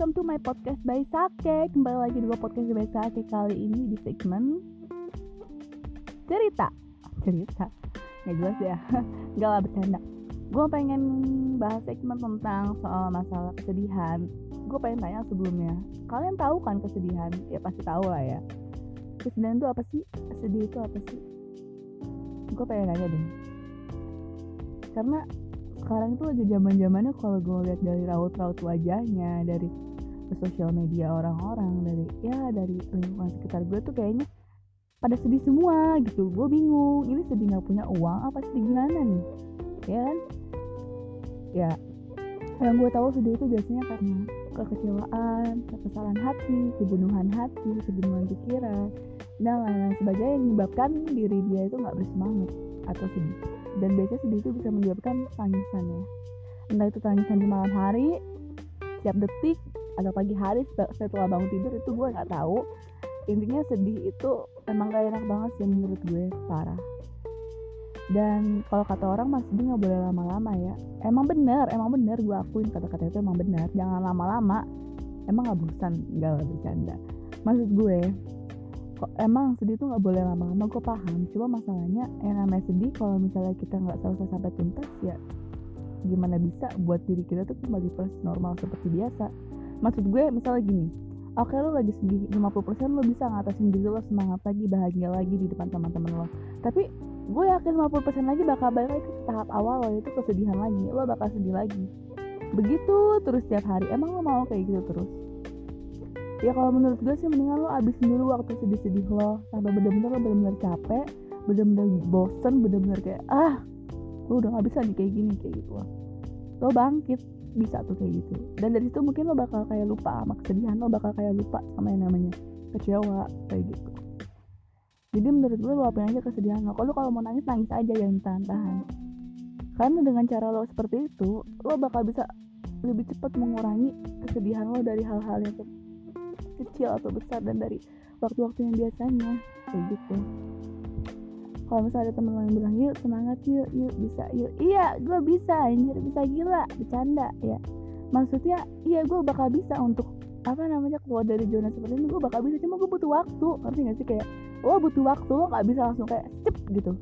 welcome to my podcast by Sake. Kembali lagi di podcast by Sake Kali ini di segmen Cerita. Cerita. Gak jelas ya. Gak lah bercanda. Gue pengen bahas segmen tentang soal masalah kesedihan. Gue pengen tanya sebelumnya Kalian tahu kan kesedihan? Ya pasti tahu lah ya. Kesedihan itu apa sih? Sedih itu apa sih? Gue pengen nanya deh. Karena sekarang itu lagi zaman zamannya kalau gue lihat dari raut-raut wajahnya dari sosial media orang-orang dari ya dari lingkungan sekitar gue tuh kayaknya pada sedih semua gitu. Gue bingung ini sedih nggak punya uang apa sedih gimana nih? Ya kan? Ya yang gue tahu sedih itu biasanya karena kekecewaan kekesalan hati kejenuhan hati kejenuhan pikiran dan lain-lain sebagainya yang menyebabkan diri dia itu nggak bersemangat atau sedih dan biasanya sedih itu bisa menyebabkan tangisan ya. Entah itu tangisan di malam hari setiap detik atau pagi hari setelah bangun tidur itu gue nggak tahu. Intinya sedih itu emang gak enak banget sih menurut gue parah. Dan kalau kata orang mas sedih nggak boleh lama-lama ya. Emang bener emang bener gue akuin kata-kata itu emang bener. Jangan lama-lama. Emang nggak bosan nggak bercanda. Maksud gue emang sedih tuh nggak boleh lama-lama gue paham. Cuma masalahnya yang namanya sedih kalau misalnya kita nggak selesai sampai tuntas ya gimana bisa buat diri kita tuh kembali first normal seperti biasa? Maksud gue misalnya gini oke okay, lo lagi sedih 50% lo bisa ngatasin diri lo semangat lagi bahagia lagi di depan teman-teman lo tapi gue yakin 50% lagi bakal balik lagi ke tahap awal lo itu kesedihan lagi lo bakal sedih lagi. Begitu terus tiap hari emang lo mau kayak gitu terus ya kalau menurut gue sih mendingan lo abisin dulu waktu sedih-sedih lo. Sampai bener-bener lo bener-bener capek bener-bener bosen bener-bener kayak ah lo udah gak bisa nih kayak gini kayak gitu. Lo bangkit bisa tuh kayak gitu. Dan dari situ mungkin lo bakal kayak lupa sama kesedihan lo bakal kayak lupa sama yang namanya kecewa kayak gitu. Jadi menurut gue lo apain aja kesedihan lo. Kalau kalau mau nangis nangis aja jangan tahan-tahan karena dengan cara lo seperti itu lo bakal bisa lebih cepat mengurangi kesedihan lo dari hal-hal yang kecil atau besar dan dari waktu-waktu yang biasanya kayak gitu. Kalau misalnya ada temen lo yang bilang yuk semangat yuk yuk bisa yuk. Iya gue bisa anjir bisa gila bercanda ya. Maksudnya iya gue bakal bisa untuk apa namanya keluar dari zona seperti ini gue bakal bisa cuma gue butuh waktu ngerti gak sih? Kayak lo butuh waktu lo gak bisa langsung kayak skip gitu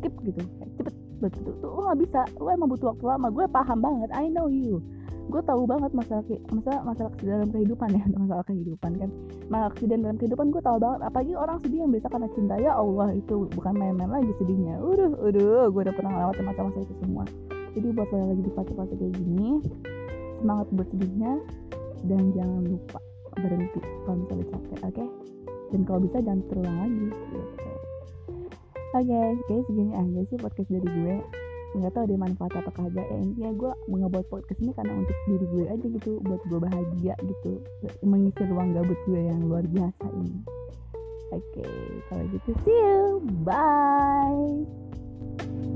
skip gitu kayak cepet betul tuh lo gak bisa lo emang butuh waktu lama gue paham banget I know you gue tahu banget masalah masalah masalah kesedihan dalam kehidupan ya masalah kehidupan kan masalah kesedihan dalam kehidupan gue tahu banget apalagi orang sedih yang biasa karena cinta ya Allah itu bukan main-main lagi sedihnya udah udah gue udah pernah ngelewatin masa-masa itu semua jadi buat lo lagi di fase-fase kayak gini semangat buat sedihnya dan jangan lupa berhenti kalau misalnya capek oke okay? dan kalau bisa jangan terulang lagi gitu. oke okay, segini aja sih podcast dari gue nggak tahu dia manfaat apa kagak ya intinya gue mau ngebuat podcast ini karena untuk diri gue aja gitu buat gue bahagia gitu mengisi ruang gabut gue yang luar biasa ini. Oke okay, kalau gitu see you. Bye